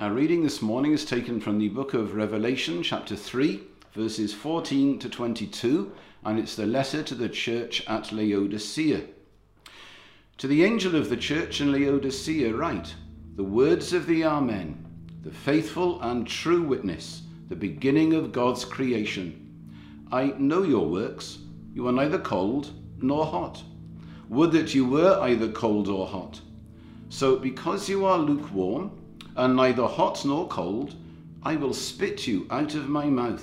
Our reading this morning is taken from the book of Revelation, chapter 3, verses 14 to 22, and it's the letter to the church at Laodicea. To the angel of the church in Laodicea, write the words of the Amen, the faithful and true witness, the beginning of God's creation. I know your works. You are neither cold nor hot. Would that you were either cold or hot. So, because you are lukewarm, and neither hot nor cold, I will spit you out of my mouth.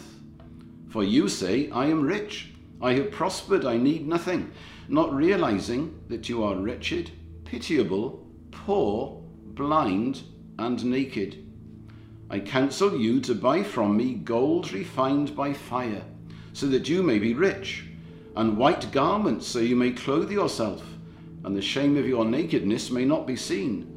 For you say, I am rich, I have prospered, I need nothing, not realizing that you are wretched, pitiable, poor, blind, and naked. I counsel you to buy from me gold refined by fire, so that you may be rich, and white garments, so you may clothe yourself, and the shame of your nakedness may not be seen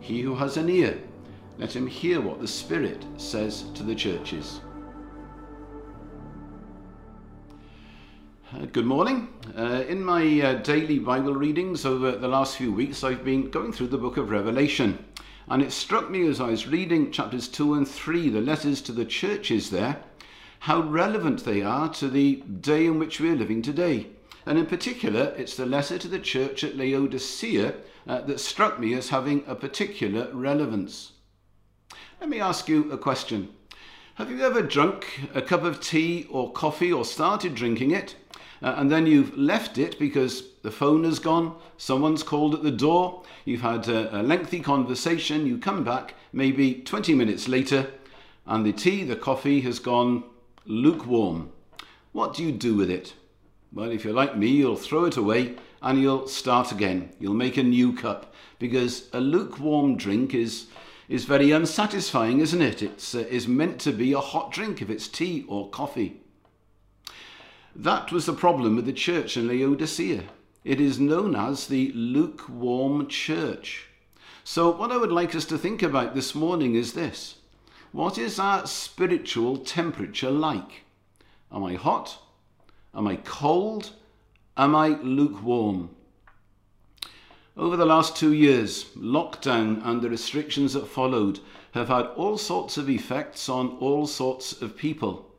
He who has an ear, let him hear what the Spirit says to the churches. Uh, good morning. Uh, in my uh, daily Bible readings over the last few weeks, I've been going through the book of Revelation. And it struck me as I was reading chapters 2 and 3, the letters to the churches there, how relevant they are to the day in which we're living today. And in particular, it's the letter to the church at Laodicea uh, that struck me as having a particular relevance. Let me ask you a question. Have you ever drunk a cup of tea or coffee or started drinking it uh, and then you've left it because the phone has gone, someone's called at the door, you've had a, a lengthy conversation, you come back maybe 20 minutes later and the tea, the coffee has gone lukewarm. What do you do with it? Well, if you're like me, you'll throw it away and you'll start again. You'll make a new cup because a lukewarm drink is is very unsatisfying, isn't it? It's uh, is meant to be a hot drink if it's tea or coffee. That was the problem with the church in Laodicea. It is known as the lukewarm church. So, what I would like us to think about this morning is this What is our spiritual temperature like? Am I hot? Am I cold? Am I lukewarm? Over the last two years, lockdown and the restrictions that followed have had all sorts of effects on all sorts of people.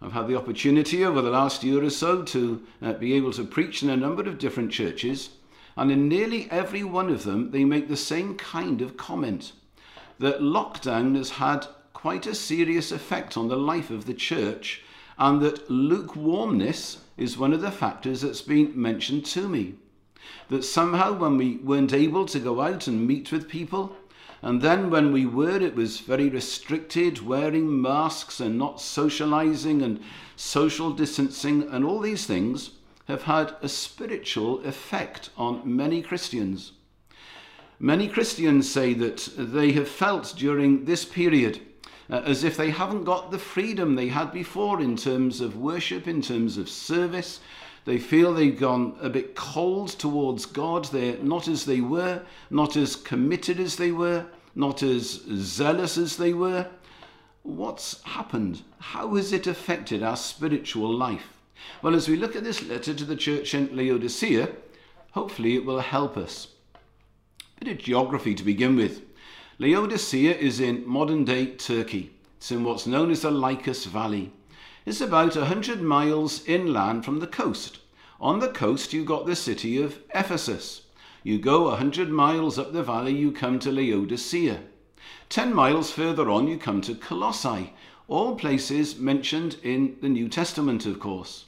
I've had the opportunity over the last year or so to uh, be able to preach in a number of different churches, and in nearly every one of them, they make the same kind of comment that lockdown has had quite a serious effect on the life of the church and that lukewarmness is one of the factors that's been mentioned to me. That somehow, when we weren't able to go out and meet with people, and then when we were, it was very restricted, wearing masks and not socializing and social distancing, and all these things have had a spiritual effect on many Christians. Many Christians say that they have felt during this period uh, as if they haven't got the freedom they had before in terms of worship, in terms of service. They feel they've gone a bit cold towards God. They're not as they were, not as committed as they were, not as zealous as they were. What's happened? How has it affected our spiritual life? Well, as we look at this letter to the church in Laodicea, hopefully it will help us. A bit of geography to begin with. Laodicea is in modern day Turkey. It's in what's known as the Lycus Valley. It's about 100 miles inland from the coast. On the coast, you've got the city of Ephesus. You go 100 miles up the valley, you come to Laodicea. 10 miles further on, you come to Colossae, all places mentioned in the New Testament, of course.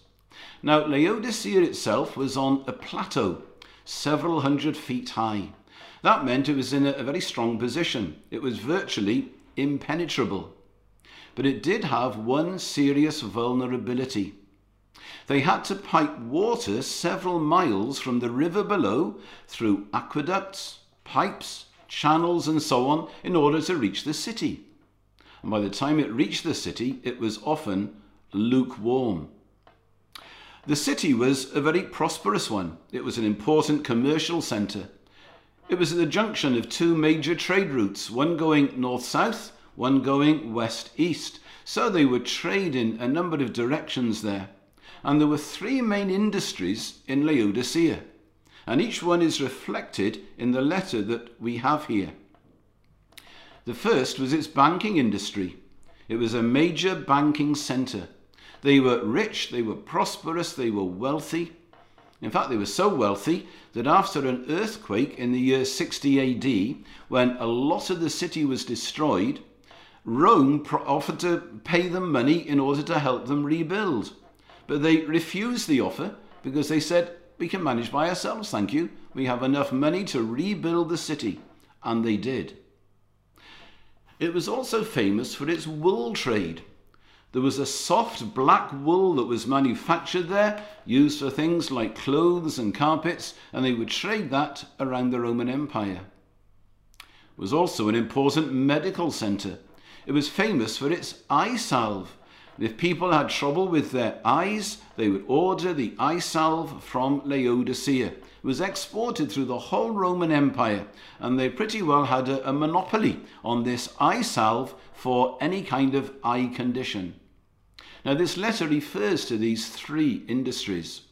Now, Laodicea itself was on a plateau, several hundred feet high. That meant it was in a, very strong position. It was virtually impenetrable. But it did have one serious vulnerability. They had to pipe water several miles from the river below through aqueducts, pipes, channels and so on in order to reach the city. And by the time it reached the city, it was often lukewarm. The city was a very prosperous one. It was an important commercial centre. It was at the junction of two major trade routes, one going north south, one going west east. So they would trade in a number of directions there. And there were three main industries in Laodicea. And each one is reflected in the letter that we have here. The first was its banking industry. It was a major banking centre. They were rich, they were prosperous, they were wealthy. In fact, they were so wealthy that after an earthquake in the year 60 AD, when a lot of the city was destroyed, Rome offered to pay them money in order to help them rebuild. But they refused the offer because they said, We can manage by ourselves, thank you. We have enough money to rebuild the city. And they did. It was also famous for its wool trade. There was a soft black wool that was manufactured there, used for things like clothes and carpets, and they would trade that around the Roman Empire. It was also an important medical centre. It was famous for its eye salve. If people had trouble with their eyes, they would order the eye salve from Laodicea It was exported through the whole Roman Empire, and they pretty well had a, a monopoly on this eye salve for any kind of eye condition. Now, this letter refers to these three industries.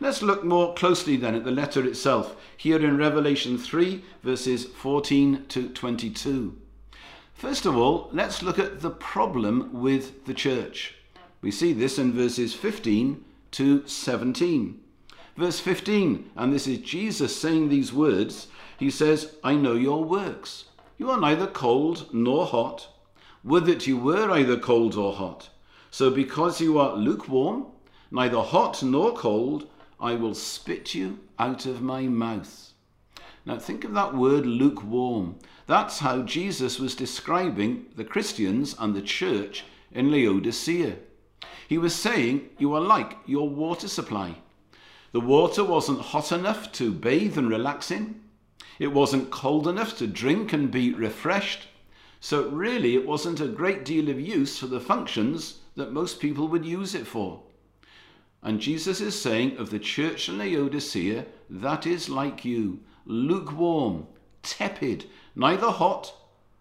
Let's look more closely then at the letter itself, here in Revelation 3, verses 14 to 22. First of all, let's look at the problem with the church. We see this in verses 15 to 17. Verse 15, and this is Jesus saying these words. He says, I know your works. You are neither cold nor hot. Would that you were either cold or hot. So because you are lukewarm, neither hot nor cold, I will spit you out of my mouth. Now think of that word lukewarm. That's how Jesus was describing the Christians and the church in Laodicea. He was saying, You are like your water supply. The water wasn't hot enough to bathe and relax in. It wasn't cold enough to drink and be refreshed. So really it wasn't a great deal of use for the functions that most people would use it for. And Jesus is saying of the church in Laodicea, that is like you, lukewarm, tepid, neither hot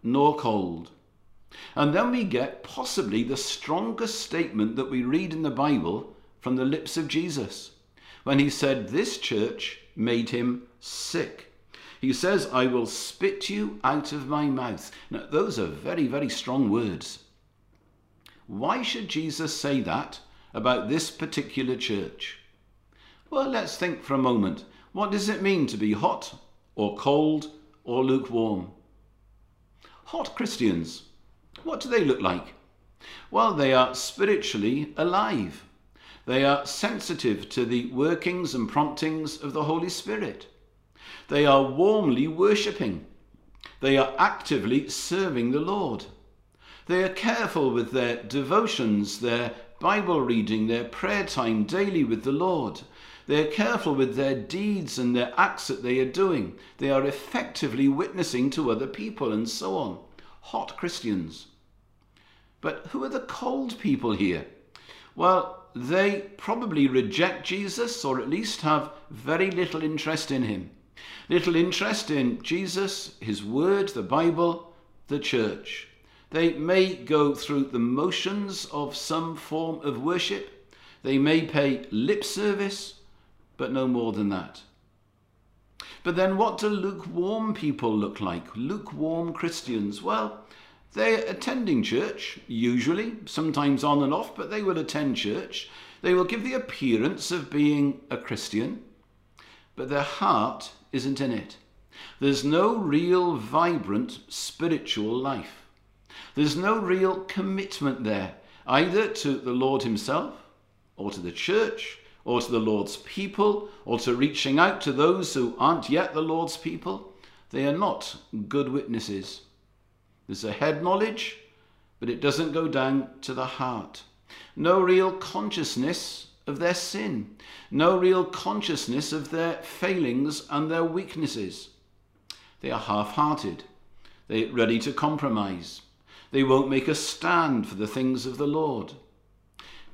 nor cold. And then we get possibly the strongest statement that we read in the Bible from the lips of Jesus when he said this church made him sick. He says, I will spit you out of my mouth. Now, those are very, very strong words. Why should Jesus say that about this particular church? Well, let's think for a moment. What does it mean to be hot or cold or lukewarm? Hot Christians, what do they look like? Well, they are spiritually alive. They are sensitive to the workings and promptings of the Holy Spirit. They are warmly worshipping. They are actively serving the Lord. They are careful with their devotions, their Bible reading, their prayer time daily with the Lord. They are careful with their deeds and their acts that they are doing. They are effectively witnessing to other people and so on. Hot Christians. But who are the cold people here? Well, they probably reject Jesus or at least have very little interest in him. Little interest in Jesus, his word, the Bible, the church. They may go through the motions of some form of worship. They may pay lip service, but no more than that. But then what do lukewarm people look like? Lukewarm Christians? Well, they're attending church, usually, sometimes on and off, but they will attend church. They will give the appearance of being a Christian, but their heart isn't in it. There's no real vibrant spiritual life. There's no real commitment there, either to the Lord Himself, or to the church, or to the Lord's people, or to reaching out to those who aren't yet the Lord's people. They are not good witnesses. There's a head knowledge, but it doesn't go down to the heart. No real consciousness of their sin. No real consciousness of their failings and their weaknesses. They are half hearted. They're ready to compromise. They won't make a stand for the things of the Lord.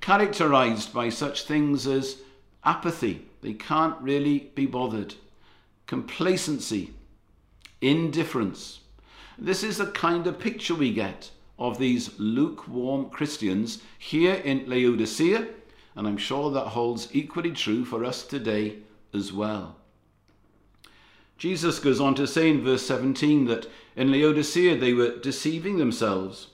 Characterized by such things as apathy, they can't really be bothered, complacency, indifference. This is the kind of picture we get of these lukewarm Christians here in Laodicea, and I'm sure that holds equally true for us today as well. Jesus goes on to say in verse 17 that in Laodicea they were deceiving themselves.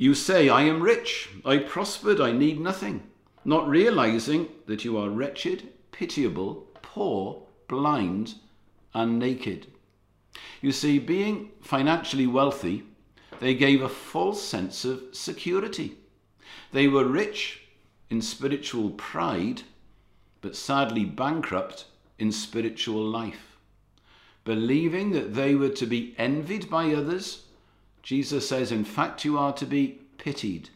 You say, I am rich, I prospered, I need nothing, not realizing that you are wretched, pitiable, poor, blind, and naked. You see, being financially wealthy, they gave a false sense of security. They were rich in spiritual pride, but sadly bankrupt in spiritual life. Believing that they were to be envied by others, Jesus says, in fact, you are to be pitied.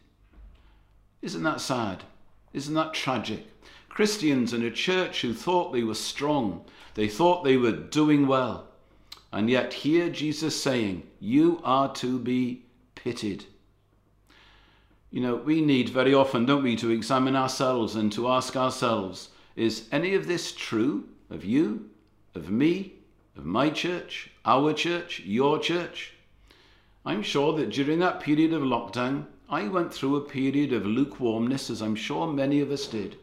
Isn't that sad? Isn't that tragic? Christians in a church who thought they were strong, they thought they were doing well, and yet, here Jesus saying, You are to be pitied. You know, we need very often, don't we, to examine ourselves and to ask ourselves, Is any of this true of you, of me, of my church, our church, your church? I'm sure that during that period of lockdown, I went through a period of lukewarmness, as I'm sure many of us did,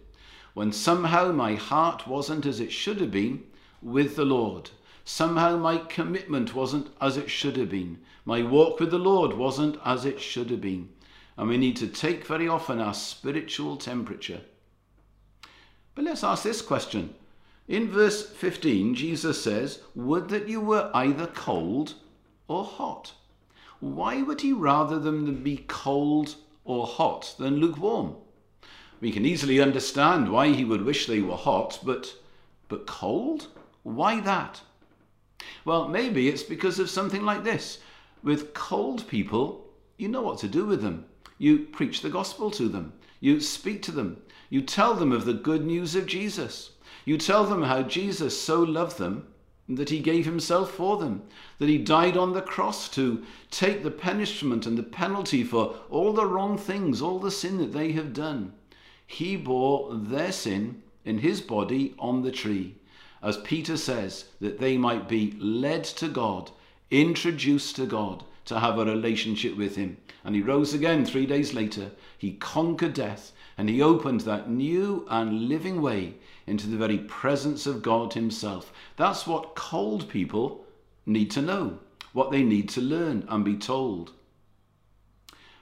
when somehow my heart wasn't as it should have been with the Lord. Somehow my commitment wasn't as it should have been. My walk with the Lord wasn't as it should have been. And we need to take very often our spiritual temperature. But let's ask this question. In verse 15, Jesus says, Would that you were either cold or hot. Why would he rather them be cold or hot than lukewarm? We can easily understand why he would wish they were hot, but, but cold? Why that? Well, maybe it's because of something like this. With cold people, you know what to do with them. You preach the gospel to them. You speak to them. You tell them of the good news of Jesus. You tell them how Jesus so loved them that he gave himself for them, that he died on the cross to take the punishment and the penalty for all the wrong things, all the sin that they have done. He bore their sin in his body on the tree as Peter says, that they might be led to God, introduced to God, to have a relationship with Him. And He rose again three days later. He conquered death and He opened that new and living way into the very presence of God Himself. That's what cold people need to know, what they need to learn and be told.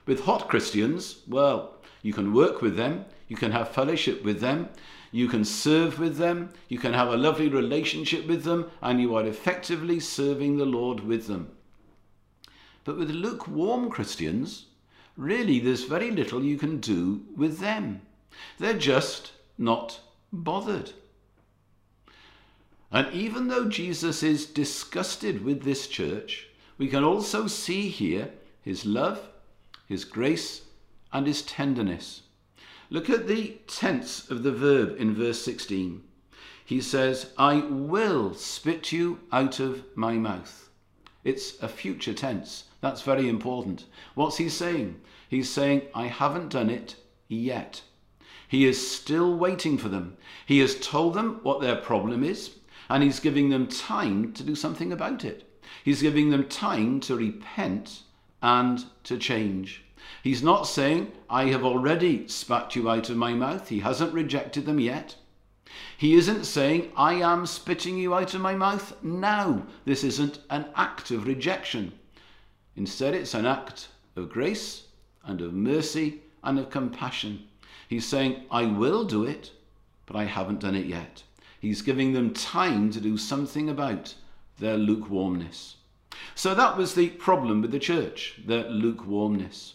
With hot Christians, well, you can work with them, you can have fellowship with them, you can serve with them, you can have a lovely relationship with them, and you are effectively serving the Lord with them. But with lukewarm Christians, really there's very little you can do with them. They're just not bothered. And even though Jesus is disgusted with this church, we can also see here his love, his grace, and his tenderness. Look at the tense of the verb in verse 16. He says, I will spit you out of my mouth. It's a future tense. That's very important. What's he saying? He's saying, I haven't done it yet. He is still waiting for them. He has told them what their problem is, and he's giving them time to do something about it. He's giving them time to repent and to change. He's not saying, I have already spat you out of my mouth. He hasn't rejected them yet. He isn't saying, I am spitting you out of my mouth now. This isn't an act of rejection. Instead, it's an act of grace and of mercy and of compassion. He's saying, I will do it, but I haven't done it yet. He's giving them time to do something about their lukewarmness. So that was the problem with the church, their lukewarmness.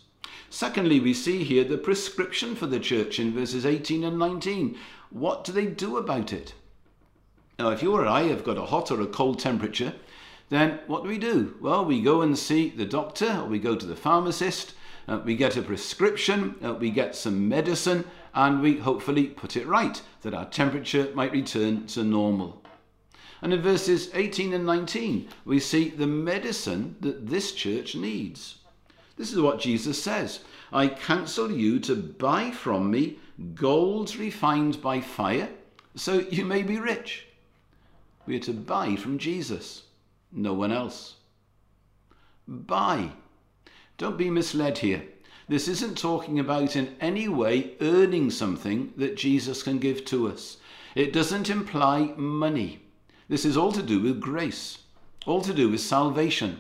Secondly, we see here the prescription for the church in verses 18 and 19. What do they do about it? Now, if you or I have got a hot or a cold temperature, then what do we do? Well, we go and see the doctor, or we go to the pharmacist, uh, we get a prescription, uh, we get some medicine, and we hopefully put it right, that our temperature might return to normal. And in verses 18 and 19, we see the medicine that this church needs. This is what Jesus says I counsel you to buy from me gold refined by fire, so you may be rich. We are to buy from Jesus, no one else. Buy. Don't be misled here. This isn't talking about in any way earning something that Jesus can give to us. It doesn't imply money. This is all to do with grace, all to do with salvation.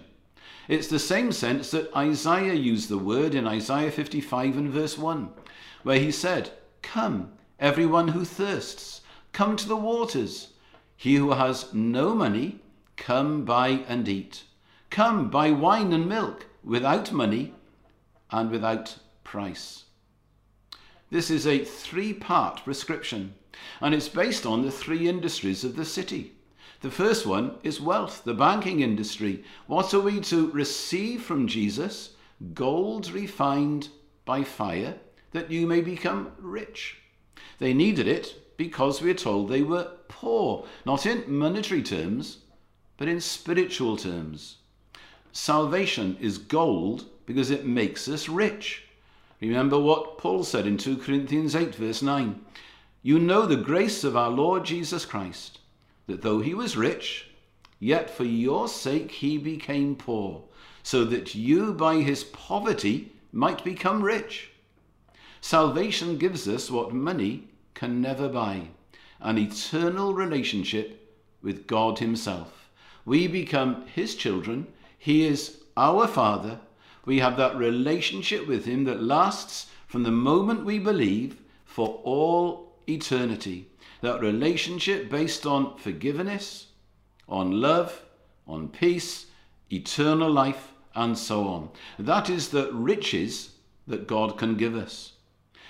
It's the same sense that Isaiah used the word in Isaiah 55 and verse 1, where he said, Come, everyone who thirsts, come to the waters. He who has no money, come buy and eat. Come, buy wine and milk without money and without price. This is a three part prescription, and it's based on the three industries of the city the first one is wealth, the banking industry. What are we to receive from Jesus? Gold refined by fire, that you may become rich. They needed it because we are told they were poor, not in monetary terms, but in spiritual terms. Salvation is gold because it makes us rich. Remember what Paul said in 2 Corinthians 8, verse 9. You know the grace of our Lord Jesus Christ that though he was rich, yet for your sake he became poor, so that you by his poverty might become rich. Salvation gives us what money can never buy an eternal relationship with God Himself. We become His children, He is our Father. We have that relationship with Him that lasts from the moment we believe for all eternity that relationship based on forgiveness, on love, on peace, eternal life, and so on. That is the riches that God can give us.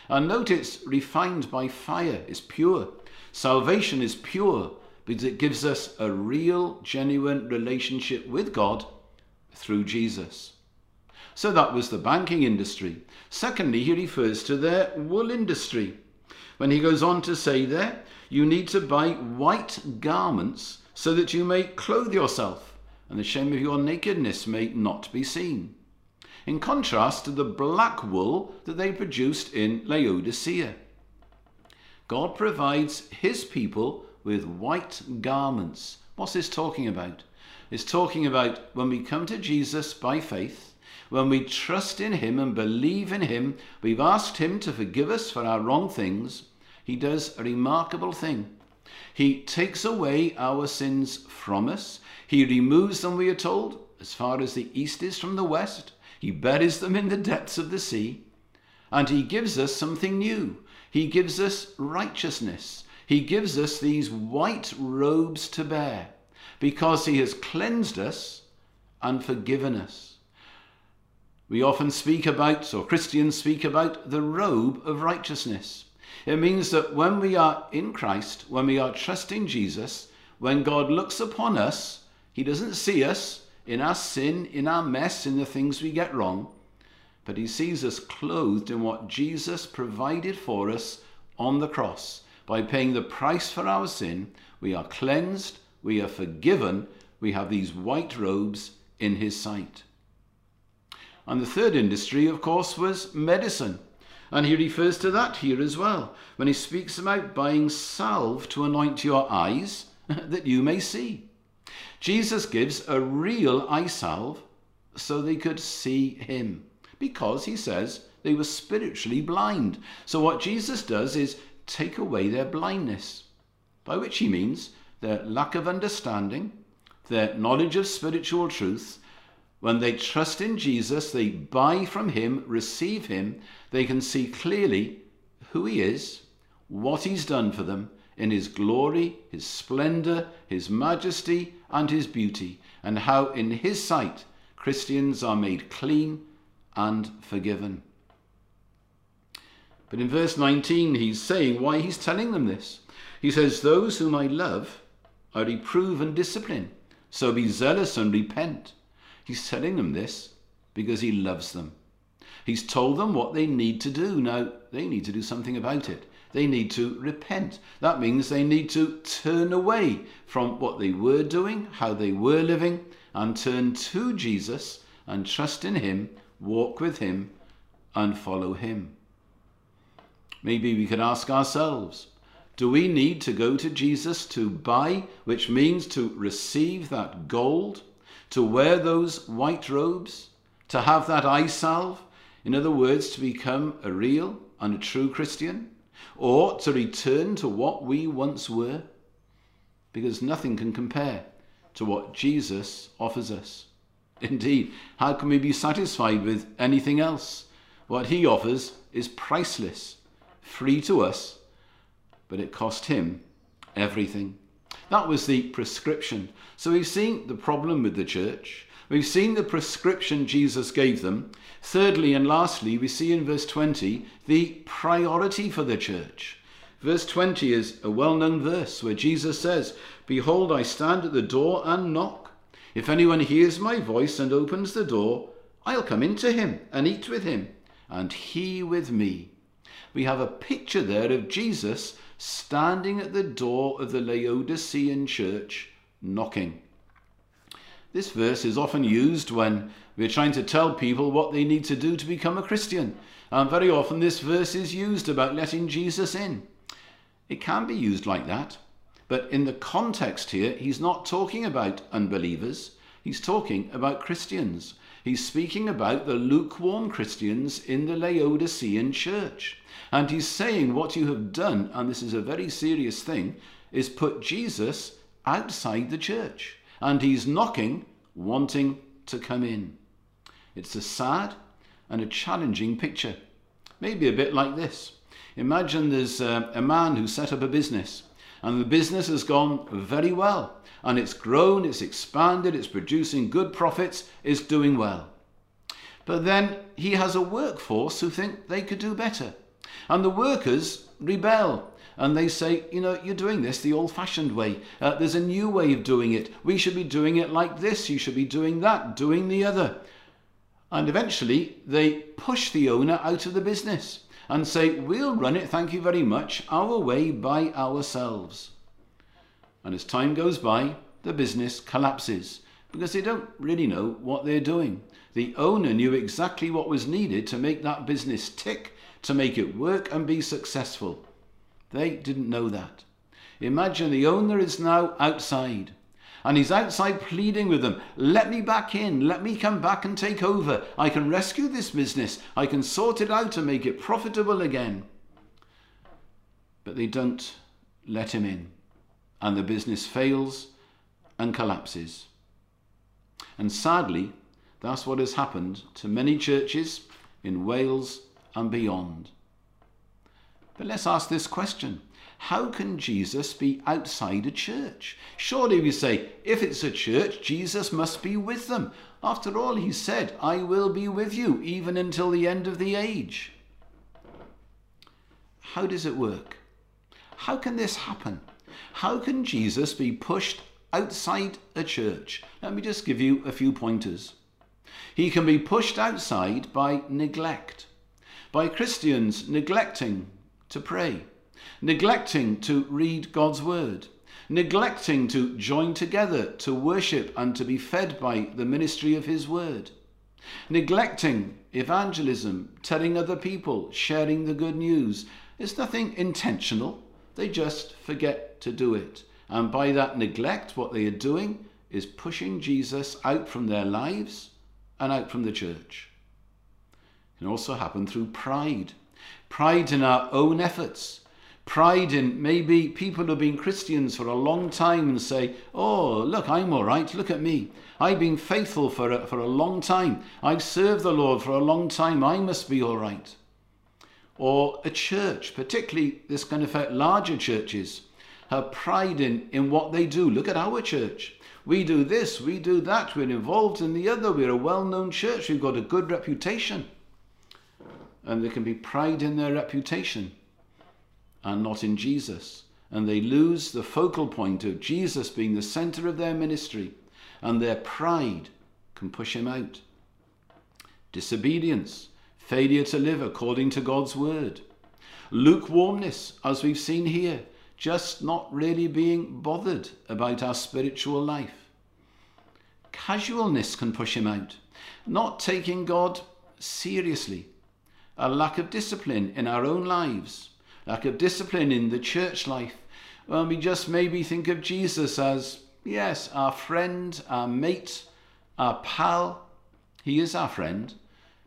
And note it's refined by fire, it's pure. Salvation is pure because it gives us a real, genuine relationship with God through Jesus. So that was the banking industry. Secondly, he refers to their wool industry. When he goes on to say there, you need to buy white garments so that you may clothe yourself, and the shame of your nakedness may not be seen. In contrast to the black wool that they produced in Laodicea. God provides his people with white garments. What's this talking about? It's talking about when we come to Jesus by faith, when we trust in him and believe in him, we've asked him to forgive us for our wrong things he does a remarkable thing. He takes away our sins from us. He removes them, we are told, as far as the east is from the west. He buries them in the depths of the sea. And he gives us something new. He gives us righteousness. He gives us these white robes to bear because he has cleansed us and forgiven us. We often speak about, or Christians speak about, the robe of righteousness. It means that when we are in Christ, when we are trusting Jesus, when God looks upon us, He doesn't see us in our sin, in our mess, in the things we get wrong, but He sees us clothed in what Jesus provided for us on the cross. By paying the price for our sin, we are cleansed, we are forgiven, we have these white robes in His sight. And the third industry, of course, was medicine. And he refers to that here as well when he speaks about buying salve to anoint your eyes that you may see. Jesus gives a real eye salve so they could see him because he says they were spiritually blind. So what Jesus does is take away their blindness, by which he means their lack of understanding, their knowledge of spiritual truth, when they trust in Jesus, they buy from him, receive him, they can see clearly who he is, what he's done for them in his glory, his splendor, his majesty, and his beauty, and how in his sight Christians are made clean and forgiven. But in verse 19, he's saying why he's telling them this. He says, Those whom I love, I reprove and discipline. So be zealous and repent. He's telling them this because he loves them. He's told them what they need to do. Now, they need to do something about it. They need to repent. That means they need to turn away from what they were doing, how they were living, and turn to Jesus and trust in Him, walk with Him, and follow Him. Maybe we could ask ourselves do we need to go to Jesus to buy, which means to receive that gold, to wear those white robes, to have that eye salve? In other words, to become a real and a true Christian? Or to return to what we once were, because nothing can compare to what Jesus offers us. Indeed, how can we be satisfied with anything else? What he offers is priceless, free to us, but it cost him everything. That was the prescription. So we've seen the problem with the church. We've seen the prescription Jesus gave them. Thirdly and lastly, we see in verse 20 the priority for the church. Verse 20 is a well known verse where Jesus says, Behold, I stand at the door and knock. If anyone hears my voice and opens the door, I'll come into him and eat with him, and he with me. We have a picture there of Jesus standing at the door of the Laodicean church, knocking. This verse is often used when we're trying to tell people what they need to do to become a Christian. And very often this verse is used about letting Jesus in. It can be used like that. But in the context here, he's not talking about unbelievers. He's talking about Christians. He's speaking about the lukewarm Christians in the Laodicean church. And he's saying what you have done, and this is a very serious thing, is put Jesus outside the church and he's knocking, wanting to come in. It's a sad and a challenging picture. Maybe a bit like this. Imagine there's a, a man who set up a business and the business has gone very well and it's grown, it's expanded, it's producing good profits, it's doing well. But then he has a workforce who think they could do better. And the workers rebel and they say, you know, you're doing this the old fashioned way. Uh, there's a new way of doing it. We should be doing it like this. You should be doing that, doing the other. And eventually they push the owner out of the business and say, we'll run it, thank you very much, our way by ourselves. And as time goes by, the business collapses because they don't really know what they're doing. The owner knew exactly what was needed to make that business tick, to make it work and be successful. They didn't know that. Imagine the owner is now outside and he's outside pleading with them, let me back in, let me come back and take over. I can rescue this business, I can sort it out and make it profitable again. But they don't let him in, and the business fails and collapses. And sadly, that's what has happened to many churches in Wales and beyond. But let's ask this question How can Jesus be outside a church? Surely we say, if it's a church, Jesus must be with them. After all, he said, I will be with you even until the end of the age. How does it work? How can this happen? How can Jesus be pushed outside a church? Let me just give you a few pointers. He can be pushed outside by neglect, by Christians neglecting to pray, neglecting to read God's word, neglecting to join together to worship and to be fed by the ministry of His word, neglecting evangelism, telling other people, sharing the good news. It's nothing intentional, they just forget to do it. And by that neglect, what they are doing is pushing Jesus out from their lives and out from the church. It can also happen through pride pride in our own efforts, pride in maybe people who've been Christians for a long time and say, Oh, look, I'm all right, look at me. I've been faithful for a, for a long time. I've served the Lord for a long time. I must be all right. Or a church, particularly this can affect larger churches, have pride in, in what they do. Look at our church. We do this, we do that, we're involved in the other, we're a well known church, we've got a good reputation and there can be pride in their reputation and not in Jesus. And they lose the focal point of Jesus being the center of their ministry, and their pride can push him out. Disobedience, failure to live according to God's word. Lukewarmness, as we've seen here, just not really being bothered about our spiritual life. Casualness can push him out, not taking God seriously. A lack of discipline in our own lives, lack of discipline in the church life. Well, we just maybe think of Jesus as, yes, our friend, our mate, our pal. He is our friend,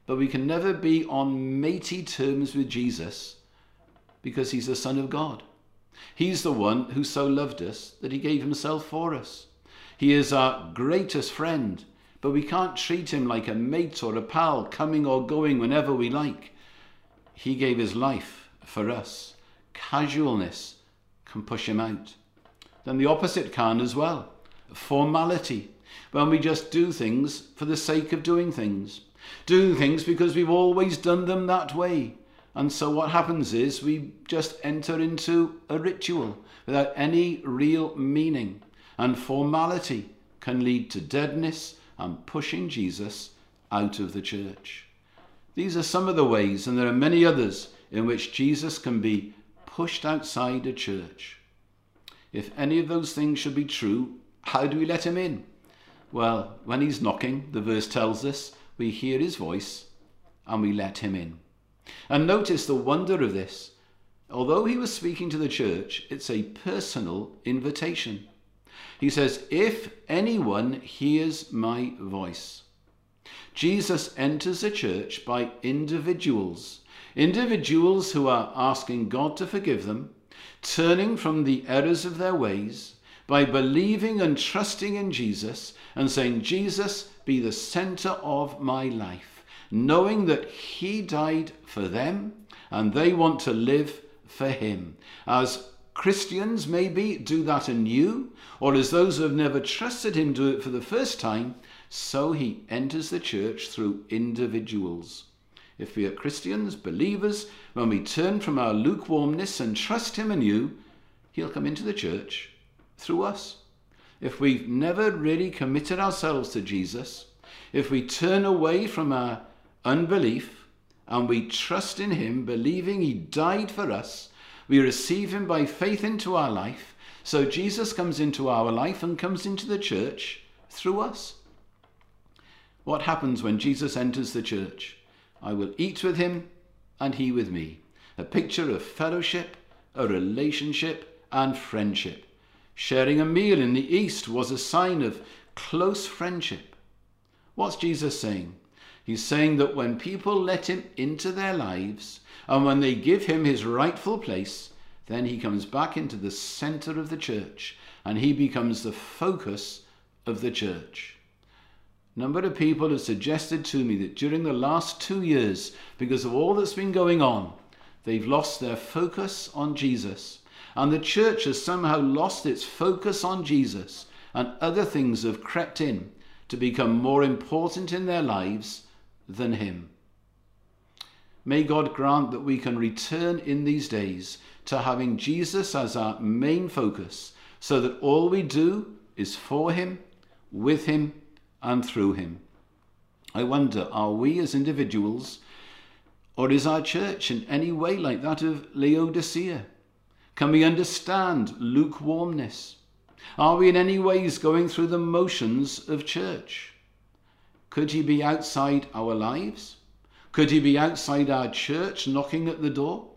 but we can never be on matey terms with Jesus because he's the Son of God. He's the one who so loved us that he gave himself for us. He is our greatest friend, but we can't treat him like a mate or a pal, coming or going whenever we like. He gave his life for us. Casualness can push him out. Then the opposite can as well. Formality, when we just do things for the sake of doing things. Doing things because we've always done them that way. And so what happens is we just enter into a ritual without any real meaning. And formality can lead to deadness and pushing Jesus out of the church. These are some of the ways, and there are many others, in which Jesus can be pushed outside a church. If any of those things should be true, how do we let him in? Well, when he's knocking, the verse tells us, we hear his voice and we let him in. And notice the wonder of this. Although he was speaking to the church, it's a personal invitation. He says, If anyone hears my voice. Jesus enters a church by individuals, individuals who are asking God to forgive them, turning from the errors of their ways, by believing and trusting in Jesus and saying, Jesus, be the center of my life knowing that He died for them and they want to live for Him. As Christians maybe do that anew, or as those who have never trusted Him do it for the first time, so He enters the church through individuals. If we are Christians, believers, when we turn from our lukewarmness and trust Him anew, He'll come into the church through us. If we've never really committed ourselves to Jesus, if we turn away from our unbelief, and we trust in Him, believing He died for us. We receive Him by faith into our life. So Jesus comes into our life and comes into the church through us. What happens when Jesus enters the church? I will eat with Him and He with me. A picture of fellowship, a relationship, and friendship. Sharing a meal in the East was a sign of close friendship. What's Jesus saying? He's saying that when people let him into their lives and when they give him his rightful place, then he comes back into the center of the church and he becomes the focus of the church. Number of people have suggested to me that during the last two years, because of all that's been going on, they've lost their focus on Jesus. And the church has somehow lost its focus on Jesus, and other things have crept in to become more important in their lives than him. May God grant that we can return in these days to having Jesus as our main focus so that all we do is for him, with him, and through him. I wonder, are we as individuals, or is our church in any way like that of Laodicea? Can we understand lukewarmness? Are we in any ways going through the motions of church? Could he be outside our lives? Could he be outside our church knocking at the door?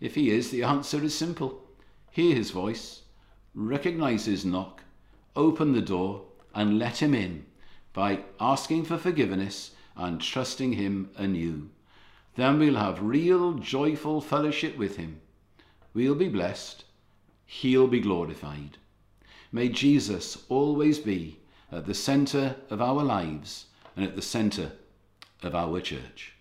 If he is, the answer is simple. Hear his voice, recognize his knock, open the door, and let him in by asking for forgiveness and trusting him anew. Then we'll have real joyful fellowship with him. We'll be blessed. He'll be glorified. May Jesus always be at the center of our lives and at the centre of our church.